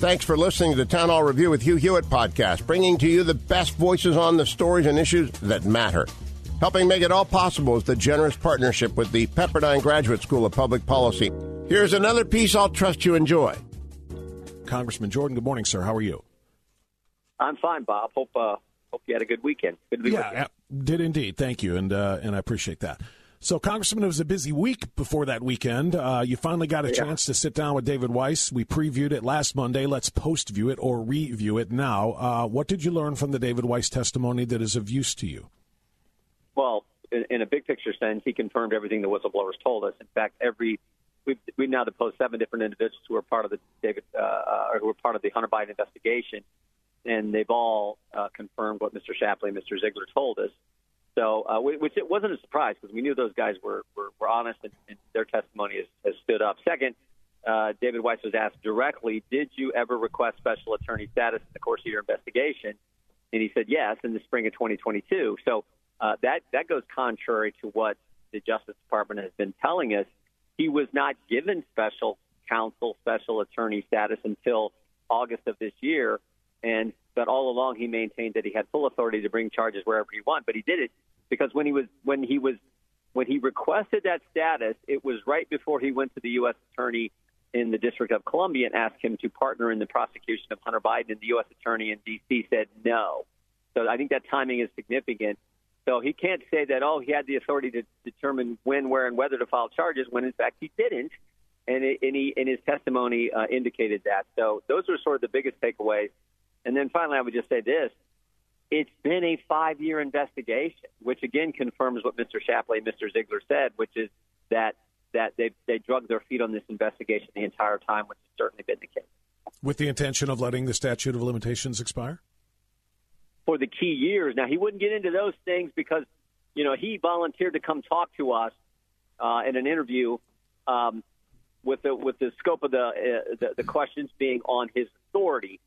Thanks for listening to the Town Hall Review with Hugh Hewitt podcast, bringing to you the best voices on the stories and issues that matter. Helping make it all possible is the generous partnership with the Pepperdine Graduate School of Public Policy. Here's another piece I'll trust you enjoy. Congressman Jordan, good morning, sir. How are you? I'm fine, Bob. Hope uh, hope you had a good weekend. Good yeah, weekend. did indeed. Thank you, and uh, and I appreciate that. So, Congressman, it was a busy week before that weekend. Uh, you finally got a yeah. chance to sit down with David Weiss. We previewed it last Monday. Let's post view it or review it now. Uh, what did you learn from the David Weiss testimony that is of use to you? Well, in, in a big picture sense, he confirmed everything the whistleblowers told us. In fact, every we've, we've now deposed seven different individuals who are part of the David uh, uh who are part of the Hunter Biden investigation, and they've all uh, confirmed what Mr. Shapley and Mr. Ziegler told us. So, uh, which it wasn't a surprise because we knew those guys were were, were honest and, and their testimony has, has stood up. Second, uh, David Weiss was asked directly, "Did you ever request special attorney status in the course of your investigation?" And he said yes in the spring of 2022. So uh, that that goes contrary to what the Justice Department has been telling us. He was not given special counsel, special attorney status until August of this year, and but all along he maintained that he had full authority to bring charges wherever he wanted. But he did it because when he was when he was when he requested that status, it was right before he went to the U.S. attorney in the District of Columbia and asked him to partner in the prosecution of Hunter Biden, and the U.S. attorney in D.C. said no. So I think that timing is significant. So he can't say that oh he had the authority to determine when, where, and whether to file charges when in fact he didn't, and, it, and he in his testimony uh, indicated that. So those are sort of the biggest takeaways. And then finally, I would just say this: it's been a five-year investigation, which again confirms what Mr. Shapley and Mr. Ziegler said, which is that that they they drug their feet on this investigation the entire time, which has certainly been the case. With the intention of letting the statute of limitations expire for the key years. Now he wouldn't get into those things because you know he volunteered to come talk to us uh, in an interview. Um, with the with the scope of the, uh, the the questions being on his authority,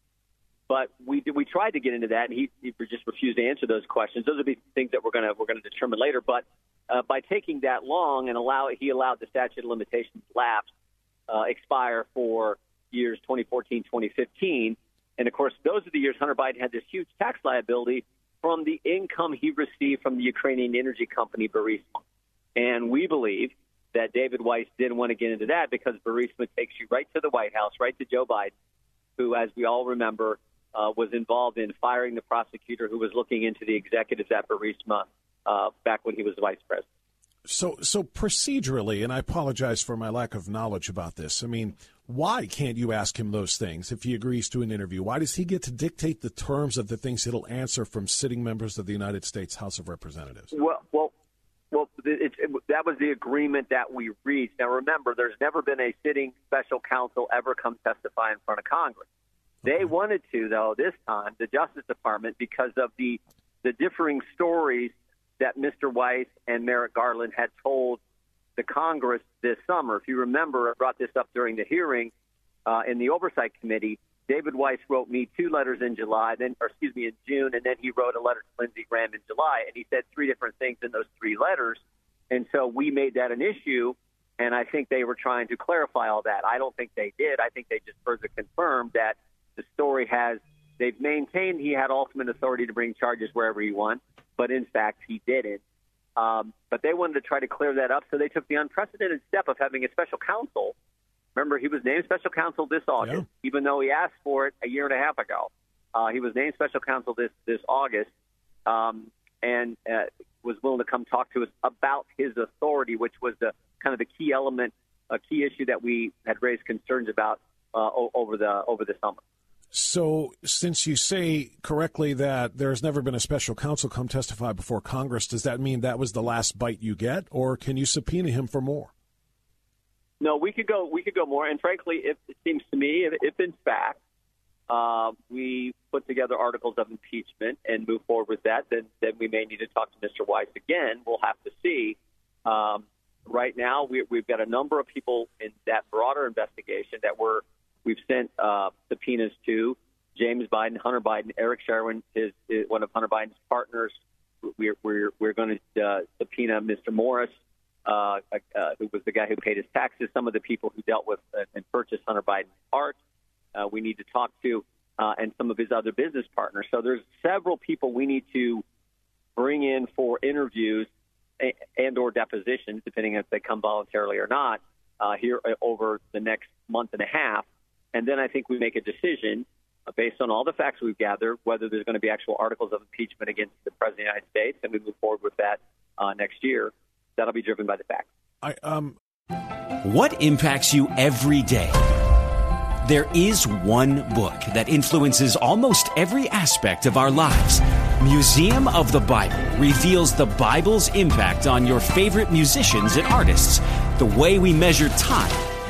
but we we tried to get into that, and he, he just refused to answer those questions. Those are the things that we're gonna we're gonna determine later. But uh, by taking that long and allow he allowed the statute of limitations lapse uh, expire for years 2014, 2015, and of course those are the years Hunter Biden had this huge tax liability from the income he received from the Ukrainian energy company Burisma. And we believe that David Weiss didn't want to get into that because Burisma takes you right to the White House, right to Joe Biden, who, as we all remember, uh, was involved in firing the prosecutor who was looking into the executives at Burisma uh, back when he was vice president. So, so procedurally, and I apologize for my lack of knowledge about this. I mean, why can't you ask him those things if he agrees to an interview? Why does he get to dictate the terms of the things he'll answer from sitting members of the United States House of Representatives? Well, well, well, it, that was the agreement that we reached. Now, remember, there's never been a sitting special counsel ever come testify in front of Congress. They wanted to, though, this time, the Justice Department, because of the the differing stories that Mr. Weiss and Merrick Garland had told the Congress this summer. If you remember, I brought this up during the hearing uh, in the Oversight Committee. David Weiss wrote me two letters in July, then, or excuse me, in June, and then he wrote a letter to Lindsey Graham in July, and he said three different things in those three letters. And so we made that an issue, and I think they were trying to clarify all that. I don't think they did. I think they just further confirmed that the story has they've maintained he had ultimate authority to bring charges wherever he wants, but in fact he didn't. Um, but they wanted to try to clear that up, so they took the unprecedented step of having a special counsel. Remember, he was named special counsel this August, yeah. even though he asked for it a year and a half ago. Uh, he was named special counsel this this August, um, and uh, was willing to come talk to us about his authority, which was the kind of the key element, a key issue that we had raised concerns about uh, over the over the summer. So, since you say correctly that there's never been a special counsel come testify before Congress, does that mean that was the last bite you get, or can you subpoena him for more? No, we could go. We could go more. And frankly, if, it seems to me, if, if in fact uh, we put together articles of impeachment and move forward with that, then then we may need to talk to Mr. Weiss again. We'll have to see. Um, right now, we, we've got a number of people in that broader investigation that we're we've sent uh, subpoenas to. James Biden, Hunter Biden, Eric Schwerin is, is one of Hunter Biden's partners. We're we're we're going to uh, subpoena Mr. Morris, uh, uh, who was the guy who paid his taxes. Some of the people who dealt with and purchased Hunter Biden's art. Uh, we need to talk to, uh, and some of his other business partners. So there's several people we need to bring in for interviews and or depositions, depending if they come voluntarily or not, uh, here uh, over the next month and a half. And then I think we make a decision uh, based on all the facts we've gathered, whether there's going to be actual articles of impeachment against the President of the United States, and we move forward with that uh, next year. That'll be driven by the facts. I, um... What impacts you every day? There is one book that influences almost every aspect of our lives. Museum of the Bible reveals the Bible's impact on your favorite musicians and artists, the way we measure time,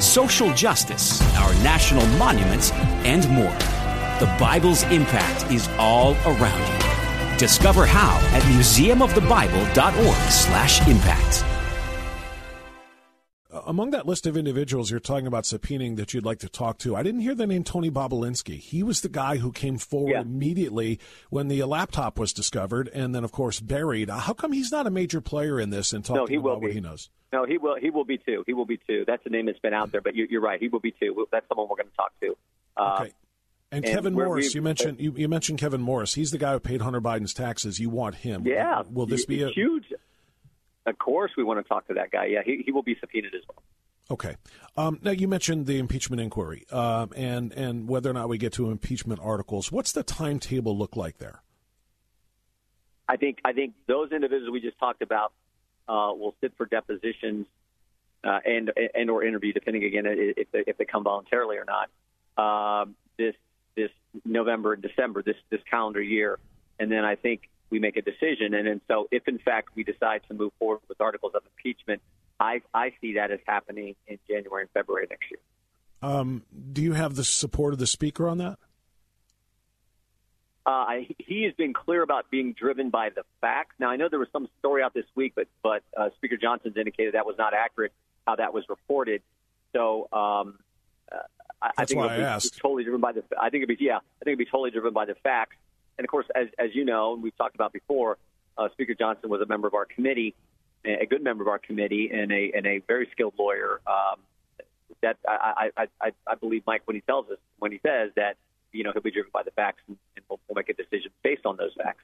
social justice, our national monuments, and more. The Bible's impact is all around you. Discover how at museumofthebible.org/impact among that list of individuals you're talking about subpoenaing that you'd like to talk to, I didn't hear the name Tony Bobulinski. He was the guy who came forward yeah. immediately when the laptop was discovered and then, of course, buried. How come he's not a major player in this and talking no, he about what he knows? No, he will. He will be too. He will be too. That's a name that's been out there, but you're, you're right. He will be too. That's someone we're going to talk to. Uh, okay. And, and Kevin Morris, you mentioned you, you, mentioned Kevin Morris. He's the guy who paid Hunter Biden's taxes. You want him? Yeah. Will this be a huge? Of course, we want to talk to that guy. Yeah, he, he will be subpoenaed as well. Okay. Um, now you mentioned the impeachment inquiry um, and and whether or not we get to impeachment articles. What's the timetable look like there? I think I think those individuals we just talked about uh, will sit for depositions uh, and and or interview, depending again if they, if they come voluntarily or not. Uh, this this November and December, this this calendar year, and then I think we make a decision. And then so if in fact we decide to move forward with articles of impeachment I, I see that as happening in January and February next year. Um, do you have the support of the speaker on that? Uh, I, he has been clear about being driven by the facts. Now, I know there was some story out this week, but but uh, Speaker Johnson's indicated that was not accurate how that was reported. So um, uh, I, I think why I asked. totally driven by the. I think it'd be yeah. I think it'd be totally driven by the facts. And of course, as as you know, and we've talked about before, uh, Speaker Johnson was a member of our committee, a good member of our committee and a and a very skilled lawyer. Um, that I, I, I, I believe Mike when he tells us when he says that you know he'll be driven by the facts and, and we'll, we'll make a decision based on those facts.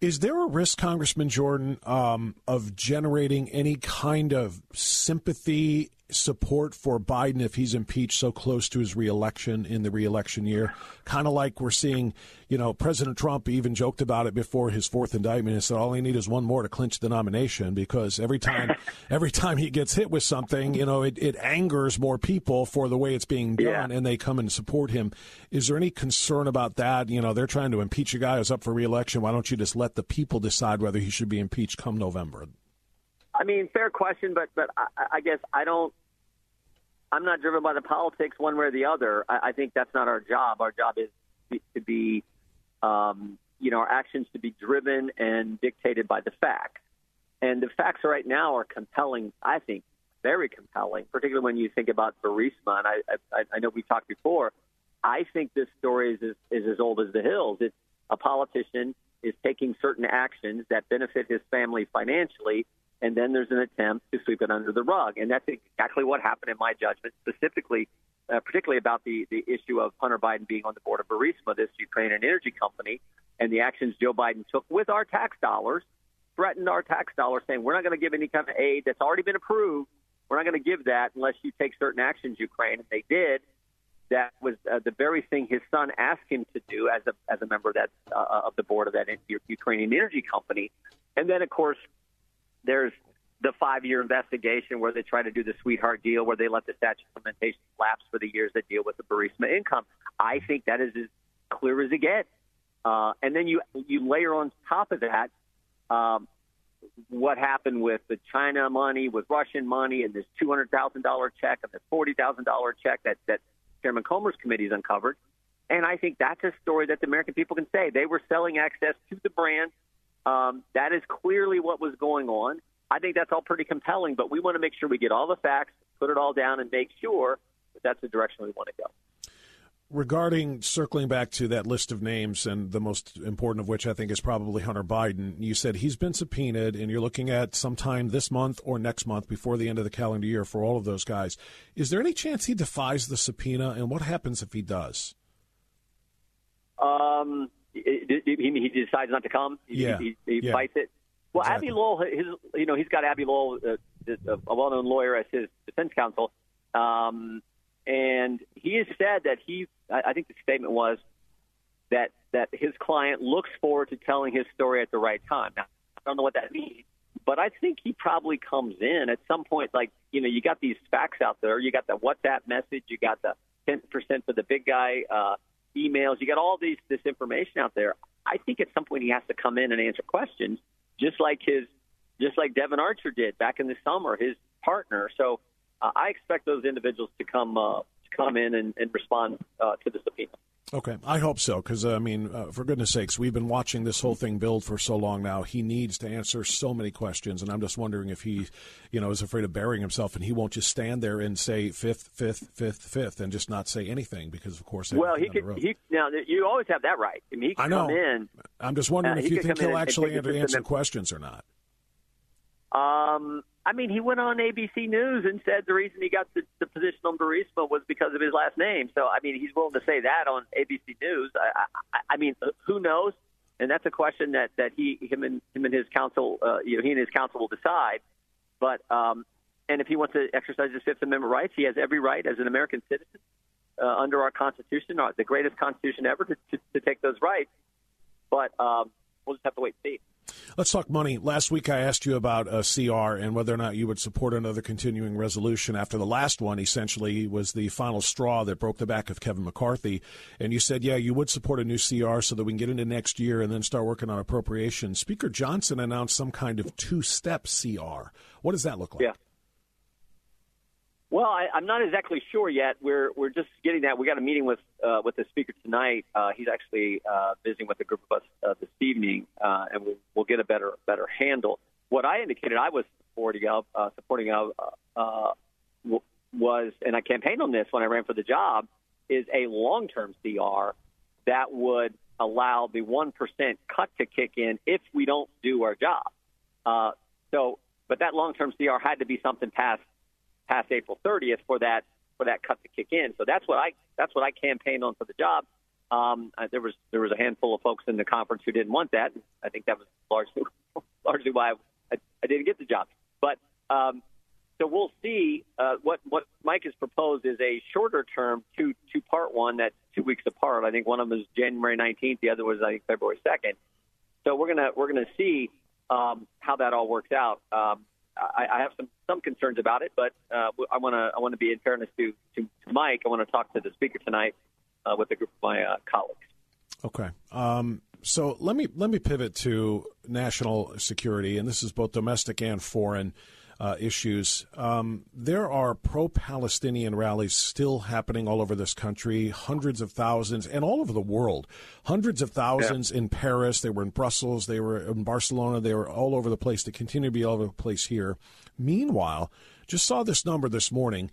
Is there a risk, Congressman Jordan, um, of generating any kind of sympathy support for Biden if he's impeached so close to his reelection in the reelection year. Kind of like we're seeing, you know, President Trump even joked about it before his fourth indictment and said all he needs is one more to clinch the nomination because every time every time he gets hit with something, you know, it, it angers more people for the way it's being done yeah. and they come and support him. Is there any concern about that? You know, they're trying to impeach a guy who's up for reelection. Why don't you just let the people decide whether he should be impeached come November? I mean, fair question, but but I, I guess I don't. I'm not driven by the politics one way or the other. I, I think that's not our job. Our job is to be, um, you know, our actions to be driven and dictated by the facts. And the facts right now are compelling. I think very compelling, particularly when you think about Burisma. And I, I, I know we talked before. I think this story is, is, is as old as the hills. It's a politician is taking certain actions that benefit his family financially and then there's an attempt to sweep it under the rug. And that's exactly what happened in my judgment, specifically, uh, particularly about the, the issue of Hunter Biden being on the board of Burisma, this Ukrainian energy company, and the actions Joe Biden took with our tax dollars, threatened our tax dollars, saying we're not going to give any kind of aid that's already been approved we're not going to give that unless you take certain actions, Ukraine. And they did. That was uh, the very thing his son asked him to do as a as a member of that uh, of the board of that Ukrainian energy company. And then, of course, there's the five year investigation where they try to do the sweetheart deal where they let the statute of limitations lapse for the years that deal with the Burisma income. I think that is as clear as it gets. Uh, and then you you layer on top of that um, what happened with the China money, with Russian money, and this two hundred thousand dollar check and this forty thousand dollar check that that Chairman Comer's committee has uncovered. And I think that's a story that the American people can say they were selling access to the brand. Um, that is clearly what was going on. I think that's all pretty compelling, but we want to make sure we get all the facts, put it all down, and make sure that that's the direction we want to go. Regarding circling back to that list of names, and the most important of which I think is probably Hunter Biden, you said he's been subpoenaed, and you're looking at sometime this month or next month before the end of the calendar year for all of those guys. Is there any chance he defies the subpoena, and what happens if he does? Um, he, he decides not to come. He, yeah. he, he yeah. fights it. Well, exactly. Abbe Lowell, his, you know, he's got Abbe Lowell, uh, a well-known lawyer, as his defense counsel, um, and he has said that he. I think the statement was that that his client looks forward to telling his story at the right time. Now, I don't know what that means, but I think he probably comes in at some point. Like, you know, you got these facts out there. You got the WhatsApp message. You got the 10% for the big guy uh, emails. You got all these this information out there. I think at some point he has to come in and answer questions just like his, just like Devon Archer did back in the summer, his partner. So uh, I expect those individuals to come uh, to come in and, and respond uh, to the subpoena. Okay, I hope so because uh, I mean, uh, for goodness sakes, we've been watching this whole thing build for so long now. He needs to answer so many questions, and I'm just wondering if he, you know, is afraid of burying himself, and he won't just stand there and say fifth, fifth, fifth, fifth, and just not say anything because, of course, well, he could. He now you always have that right. I mean, he I know. come in. I'm just wondering Uh, if you think he'll actually take answer questions or not. Um, I mean, he went on ABC News and said the reason he got the, the position on Burisma was because of his last name. So, I mean, he's willing to say that on ABC News. I, I, I mean, who knows? And that's a question that, that he, him and him and his counsel, uh, you know, he and his counsel will decide. But um, and if he wants to exercise his Fifth Amendment rights, he has every right as an American citizen uh, under our Constitution, our, the greatest Constitution ever, to, to, to take those rights. But um, we'll just have to wait and see. Let's talk money. Last week I asked you about uh, a CR and whether or not you would support another continuing resolution after the last one essentially was the final straw that broke the back of Kevin McCarthy. And you said, yeah, you would support a new CR so that we can get into next year and then start working on appropriations. Speaker Johnson announced some kind of two step CR. What does that look like? Yeah. Well, I, I'm not exactly sure yet. We're we're just getting that. We got a meeting with uh, with the speaker tonight. Uh, he's actually uh, visiting with a group of us uh, this evening, uh, and we'll, we'll get a better better handle. What I indicated I was supporting of uh, supporting of was, and I campaigned on this when I ran for the job, is a long term CR that would allow the one percent cut to kick in if we don't do our job. So, but that long term CR had to be something past past April 30th for that for that cut to kick in. So that's what I that's what I campaigned on for the job. Um, there was there was a handful of folks in the conference who didn't want that. I think that was largely largely why I, I didn't get the job. But um, so we'll see. Uh, what what Mike has proposed is a shorter term two two part one that's two weeks apart. I think one of them is January 19th. The other was I think February 2nd. So we're gonna we're gonna see um, how that all works out. Um, I, I have some some concerns about it, but uh, I want to I want to be in fairness to, to, to Mike. I want to talk to the speaker tonight uh, with a group of my uh, colleagues. Okay. Um, so let me let me pivot to national security, and this is both domestic and foreign uh, issues. Um, there are pro-Palestinian rallies still happening all over this country, hundreds of thousands, and all over the world. Hundreds of thousands yeah. in Paris. They were in Brussels. They were in Barcelona. They were all over the place. They continue to be all over the place here. Meanwhile, just saw this number this morning.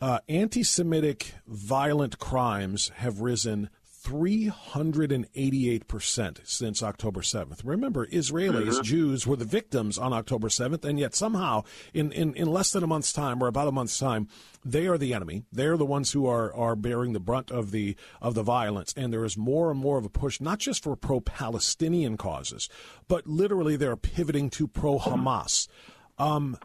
Uh, anti-Semitic violent crimes have risen 388% since October 7th. Remember, Israelis, Mm-hmm. Jews were the victims on October 7th, and yet somehow, in, in, in less than a month's time, or about a month's time, they are the enemy. They are the ones who are, are bearing the brunt of the, of the violence. And there is more and more of a push, not just for pro Palestinian causes, but literally they're pivoting to pro Hamas. Um,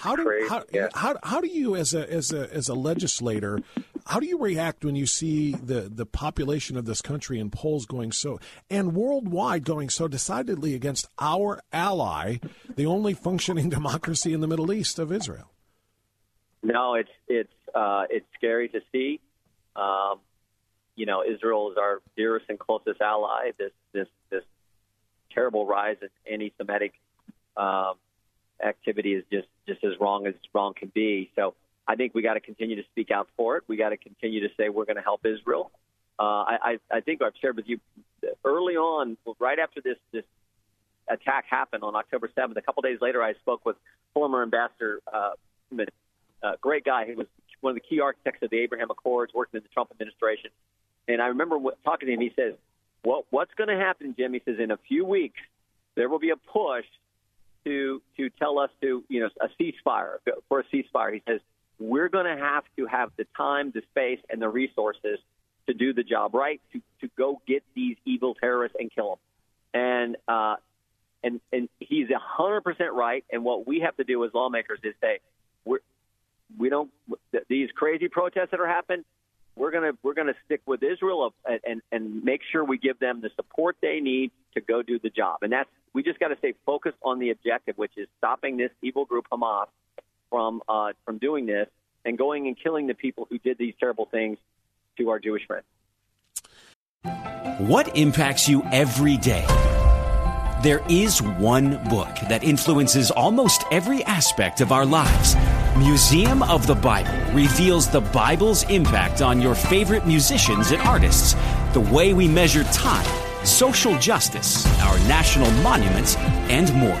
how do how, yeah. how, how do you as a as a as a legislator how do you react when you see the the population of this country in polls going so and worldwide going so decidedly against our ally, the only functioning democracy in the Middle East of Israel? No, it's it's uh, it's scary to see. Um, you know, Israel is our dearest and closest ally. This this this terrible rise in anti-Semitic um, activity is just just as wrong as wrong can be. So I think we got to continue to speak out for it. We got to continue to say we're going to help Israel. Uh, I, I think I've shared with you early on, right after this this attack happened on October 7th. A couple days later, I spoke with former Ambassador uh, uh, great guy. He was one of the key architects of the Abraham Accords, working in the Trump administration. And I remember what, talking to him. He says, "What what's going to happen, Jim?" He says, "In a few weeks, there will be a push to to tell us to you know a ceasefire for a ceasefire." He says, "We're going to have to have the time, the space, and the resources to do the job right to to go get these evil terrorists and kill them." And uh, and and he's a hundred percent right. And what we have to do as lawmakers is say, we're we don't these crazy protests that are happening. We're gonna we're gonna stick with Israel and and make sure we give them the support they need to go do the job. And that's we just got to stay focused on the objective, which is stopping this evil group Hamas from uh, from doing this and going and killing the people who did these terrible things to our Jewish friends. What impacts you every day? There is one book that influences almost every aspect of our lives. Museum of the Bible reveals the Bible's impact on your favorite musicians and artists, the way we measure time, social justice, our national monuments, and more.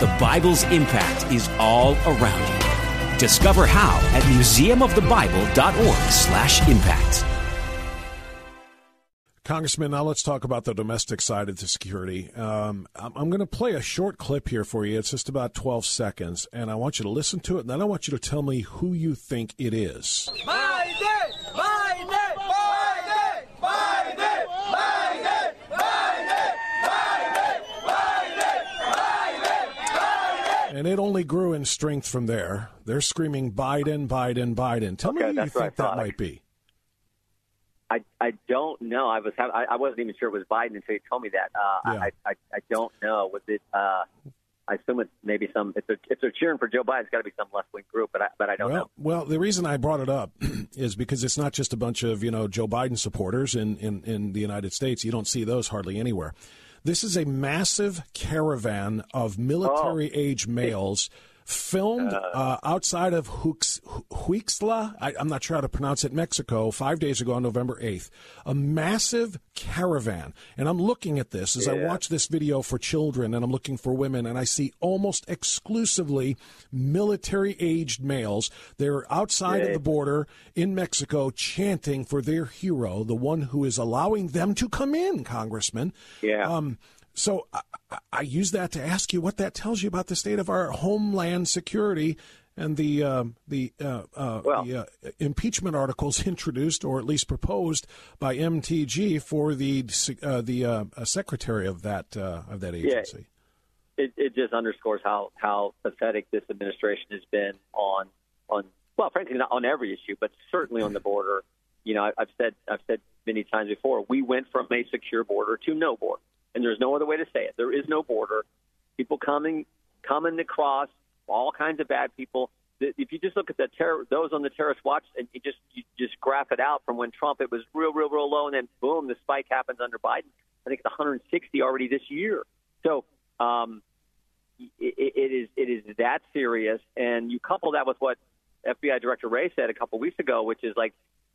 The Bible's impact is all around you. Discover how at museumofthebible.org/impact. Congressman, now let's talk about the domestic side of the security. Um, I'm, I'm going to play a short clip here for you. It's just about 12 seconds, and I want you to listen to it, and then I want you to tell me who you think it is. Biden! Biden! Biden! Biden! Biden! Biden! And it only grew in strength from there. They're screaming Biden, Biden, Biden. Tell okay, me who you think that might be. I, I don't know. I was I, I wasn't even sure it was Biden until you told me that. Uh, yeah. I, I I don't know. Was it? Uh, I assume it's maybe some. If they're, if they're cheering for Joe Biden, it's got to be some left wing group, but I, but I don't well, know. Well, the reason I brought it up is because it's not just a bunch of you know Joe Biden supporters in in, in the United States. You don't see those hardly anywhere. This is a massive caravan of military age oh. males filmed uh, uh, outside of Huixla. I, am not sure how to pronounce it, Mexico, five days ago on November 8th. A massive caravan. And I'm looking at this as yeah. I watch this video for children and I'm looking for women, and I see almost exclusively military aged males. They're outside yeah. of the border in Mexico chanting for their hero, the one who is allowing them to come in, Congressman. Yeah. Um, so I, I, use that to ask you what that tells you about the state of our homeland security and the uh, the, uh, uh, well, the uh, impeachment articles introduced or at least proposed by MTG for the uh, the uh, secretary of that of that agency. Yeah. It, it just underscores how, how pathetic this administration has been on on well, frankly, not on every issue, but certainly on the border. You know, I've said I've said many times before, we went from a secure border to no border and there's no other way to say it. There is no border. People coming coming across all kinds of bad people. If you just look at the terror, those on the terrorist watch, and you just you just graph it out from when Trump, it was real, real, real low, and then boom, the spike happens under Biden. I think it's 160 already this year. So um, it, it is it is that serious, and you couple that with what FBI Director Wray said a couple weeks ago, which is like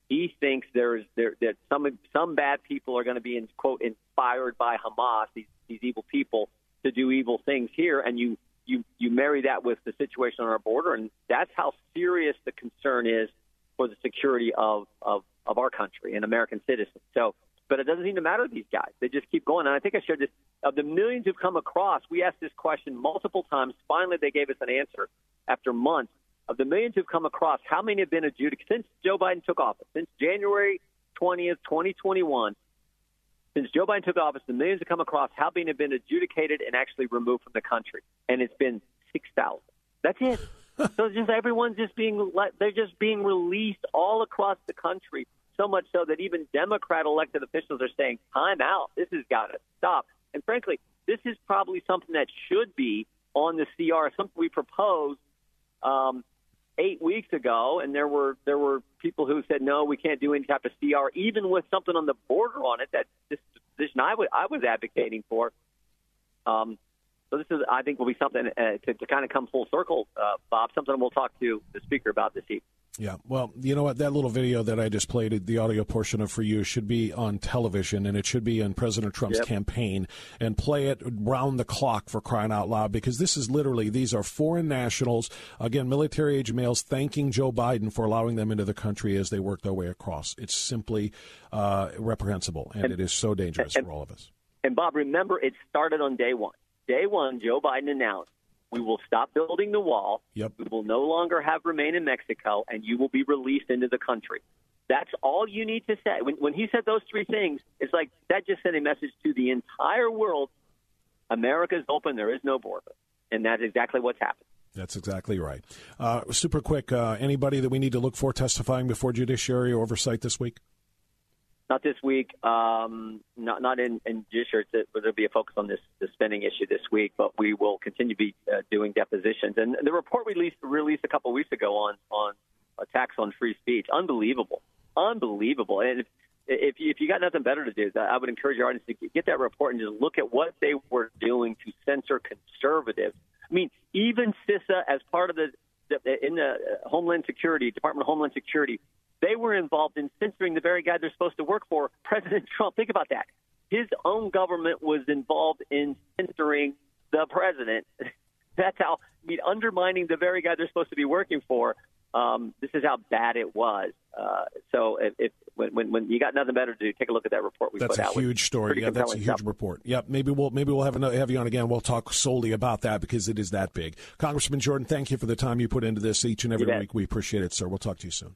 he thinks there's there that some some bad people are going to be in quote inspired by Hamas, these these evil people, to do evil things here, and you you you marry that with the situation on our border, and that's how serious the concern is for the security of of, of our country and American citizens. So, but it doesn't seem to matter to these guys. They just keep going. And I think I shared this. Of the millions who've come across, we asked this question multiple times. Finally, they gave us an answer after months. Of the millions who've come across, how many have been adjudicated since Joe Biden took office? Since January 20th, 2021, since Joe Biden took office, the millions have come across how many have been adjudicated and actually removed from the country, and it's been six thousand. That's it. so just everyone's just being they're just being released all across the country. So much so that even Democrat elected officials are saying, "Time out. This has got to stop." And frankly, this is probably something that should be on the CR. Something we proposed um, eight weeks ago, and there were there were people who said no, we can't do any type of CR, even with something on the border on it. That this position I, was advocating for. Um, so this is, I think, will be something uh, to, to kind of come full circle, uh, Bob. Something we'll talk to the speaker about this evening. Yeah, well, you know what? That little video that I just played, the audio portion of for you, should be on television, and it should be in President Trump's yep. campaign, and play it round the clock for crying out loud, because this is literally these are foreign nationals, again, military age males, thanking Joe Biden for allowing them into the country as they work their way across. It's simply uh, reprehensible, and, and, it is so dangerous and, for all of us. And Bob, remember, it started on day one. Day one, Joe Biden announced we will stop building the wall. Yep. We will no longer have remain in Mexico, and you will be released into the country. That's all you need to say. When, when he said those three things, it's like that just sent a message to the entire world America's open, there is no border. And that's exactly what's happened. That's exactly right. Uh, super quick uh, anybody that we need to look for testifying before judiciary oversight this week? Not this week. Um, not not in, in judiciary. There'll be a focus on this the spending issue this week, but we will continue to be uh, doing depositions. And the report we released released a couple of weeks ago on on attacks on free speech. Unbelievable, unbelievable. And if if you, if you got nothing better to do, I would encourage your audience to get that report and just look at what they were doing to censor conservatives. I mean, even CISA, as part of the in the Homeland Security Department of Homeland Security, they were involved in censoring the very guy they're supposed to work for, President Trump. Think about that. His own government was involved in censoring the president. That's how, I mean, undermining the very guy they're supposed to be working for. Um, this is how bad it was. Uh, so if, if when, when you got nothing better to do, take a look at that report we that's put out. That's a huge story. Yeah, that's a huge stuff. report. Yep. Maybe we'll maybe we'll have another, have you on again. We'll talk solely about that because it is that big. Congressman Jordan, thank you for the time you put into this each and every week. We appreciate it, sir. We'll talk to you soon.